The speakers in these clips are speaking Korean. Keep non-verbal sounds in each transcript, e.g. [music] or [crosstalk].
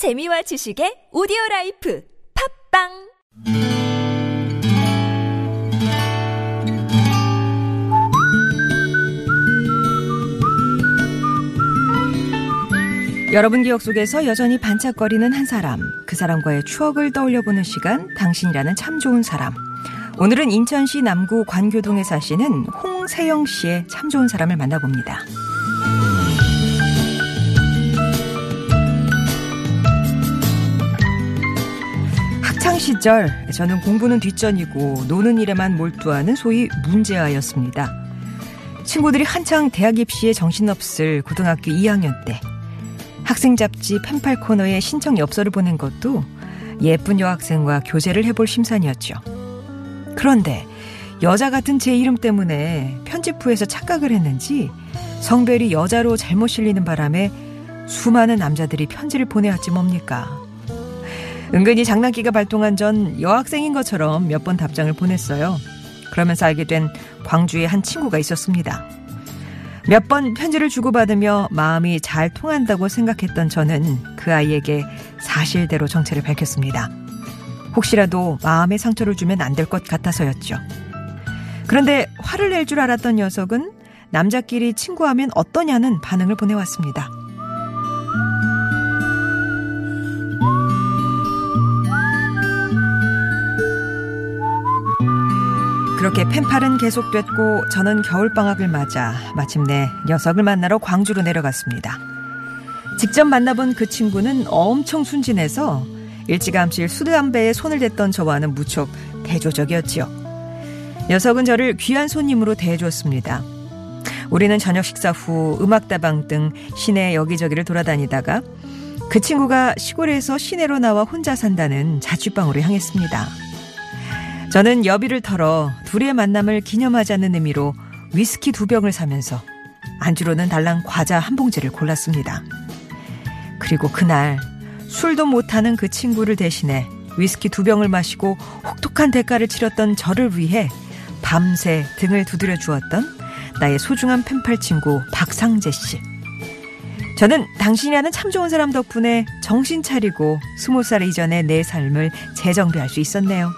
재미와 지식의 오디오 라이프 팟빵 여러분 기억 속에서 여전히 반짝거리는 한 사람, 그 사람과의 추억을 떠올려 보는 시간, 당신이라는 참 좋은 사람. 오늘은 인천시 남구 관교동에 사시는 홍세영 씨의 참 좋은 사람을 만나봅니다. 학창 시절 저는 공부는 뒷전이고 노는 일에만 몰두하는 소위 문제아였습니다. 친구들이 한창 대학 입시에 정신없을 고등학교 2학년 때 학생 잡지 펜팔 코너에 신청 엽서를 보낸 것도 예쁜 여학생과 교제를 해볼 심산이었죠. 그런데 여자 같은 제 이름 때문에 편집부에서 착각을 했는지 성별이 여자로 잘못 실리는 바람에 수많은 남자들이 편지를 보내왔지 뭡니까. 은근히 장난기가 발동한 전 여학생인 것처럼 몇 번 답장을 보냈어요. 그러면서 알게 된 광주에 한 친구가 있었습니다. 몇 번 편지를 주고받으며 마음이 잘 통한다고 생각했던 저는 그 아이에게 사실대로 정체를 밝혔습니다. 혹시라도 마음의 상처를 주면 안 될 것 같아서였죠. 그런데 화를 낼 줄 알았던 녀석은 남자끼리 친구하면 어떠냐는 반응을 보내왔습니다. 그렇게 펜팔은 계속됐고 저는 겨울방학을 맞아 마침내 녀석을 만나러 광주로 내려갔습니다. 직접 만나본 그 친구는 엄청 순진해서 일찌감치 수담배에 손을 댔던 저와는 무척 대조적이었지요. 녀석은 저를 귀한 손님으로 대해주었습니다. 우리는 저녁 식사 후 음악다방 등 시내 여기저기를 돌아다니다가 그 친구가 시골에서 시내로 나와 혼자 산다는 자취방으로 향했습니다. 저는 여비를 털어 둘의 만남을 기념하자는 의미로 위스키 두 병을 사면서 안주로는 달랑 과자 한 봉지를 골랐습니다. 그리고 그날 술도 못하는 그 친구를 대신해 위스키 두 병을 마시고 혹독한 대가를 치렀던 저를 위해 밤새 등을 두드려 주었던 나의 소중한 펜팔 친구 박상재 씨. 저는 당신이라는 참 좋은 사람 덕분에 정신 차리고 스무 살 이전의 내 삶을 재정비할 수 있었네요.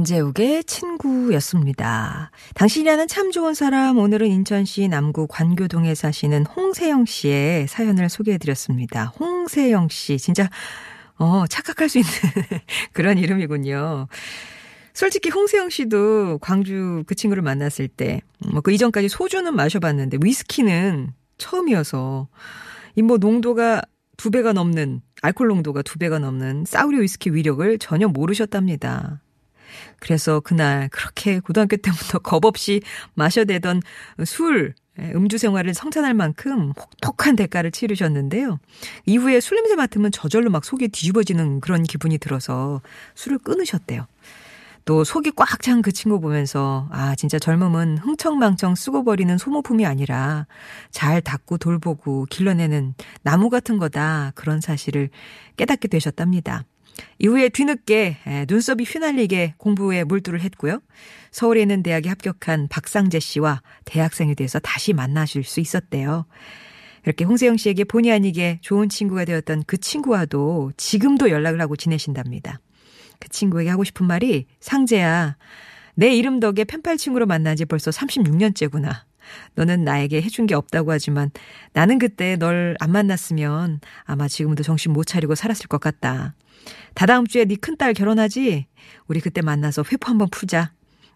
안재욱의 친구였습니다. 당신이라는 참 좋은 사람, 오늘은 인천시 남구 관교동에 사시는 홍세영 씨의 사연을 소개해드렸습니다. 홍세영 씨, 진짜, 어, 착각할 수 있는 [laughs] 그런 이름이군요. 솔직히 홍세영 씨도 광주 그 친구를 만났을 때, 뭐 그 이전까지 소주는 마셔봤는데, 위스키는 처음이어서, 이 뭐 농도가 두 배가 넘는, 알코올 농도가 두 배가 넘는 싸우리 위스키 위력을 전혀 모르셨답니다. 그래서 그날 그렇게 고등학교 때부터 겁 없이 마셔대던 술, 예, 음주 생활을 성찬할 만큼 혹독한 대가를 치르셨는데요. 이후에 술 냄새 맡으면 저절로 막 속이 뒤집어지는 그런 기분이 들어서 술을 끊으셨대요. 또 속이 꽉 찬 그 친구 보면서 아 진짜 젊음은 흥청망청 쓰고 버리는 소모품이 아니라 잘 닦고 돌보고 길러내는 나무 같은 거다 그런 사실을 깨닫게 되셨답니다. 이후에 뒤늦게 눈썹이 휘날리게 공부에 몰두를 했고요. 서울에 있는 대학에 합격한 박상재 씨와 대학생이 돼서 다시 만나실 수 있었대요. 이렇게 홍세영 씨에게 본의 아니게 좋은 친구가 되었던 그 친구와도 지금도 연락을 하고 지내신답니다. 그 친구에게 하고 싶은 말이 상재야, 내 이름 덕에 펜팔 친구로 만난 지 벌써 36년째구나. 너는 나에게 해준 게 없다고 하지만 나는 그때 널 안 만났으면 아마 지금도 정신 못 차리고 살았을 것 같다. 다다음 주에 네 큰딸 결혼하지? 우리 그때 만나서 회포 한번 풀자.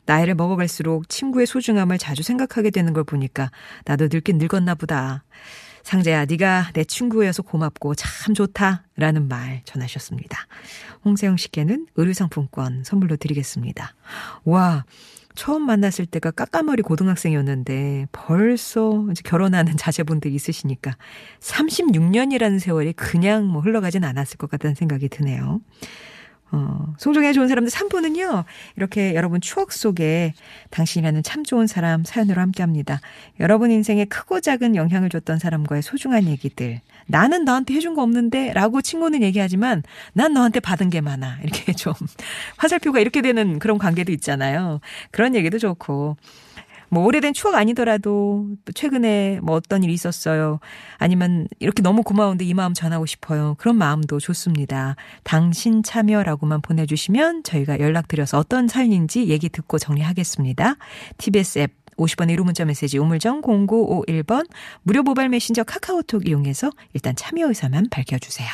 나이를 먹어갈수록 친구의 소중함을 자주 생각하게 되는 걸 보니까 나도 늙긴 늙었나 보다. 상재야, 네가 내 친구여서 고맙고 참 좋다라는 말 전하셨습니다. 홍세영 씨께는 의류상품권 선물로 드리겠습니다. 와, 처음 만났을 때가 까까머리 고등학생이었는데 벌써 이제 결혼하는 [laughs] 자제분들이 있으시니까 36년이라는 세월이 그냥 뭐 흘러가진 않았을 것 같다는 생각이 드네요. 어, 소중해 좋은 사람들 3부는요, 이렇게 여러분 추억 속에 당신이라는 참 좋은 사람 사연으로 함께 합니다. 여러분 인생에 크고 작은 영향을 줬던 사람과의 소중한 얘기들. 나는 너한테 해준 거 없는데 라고 친구는 얘기하지만 난 너한테 받은 게 많아. 이렇게 [laughs] 좀 화살표가 이렇게 되는 그런 관계도 있잖아요. 그런 얘기도 좋고. 뭐 오래된 추억 아니더라도 최근에 뭐 어떤 일이 있었어요. 아니면 이렇게 너무 고마운데 이 마음 전하고 싶어요. 그런 마음도 좋습니다. 당신 참여라고만 보내주시면 저희가 연락드려서 어떤 사연인지 얘기 듣고 정리하겠습니다. TBS 앱 50번의 1호 문자 메시지 우물정 0951번 무료 모바일 메신저 카카오톡 이용해서 일단 참여 의사만 밝혀주세요.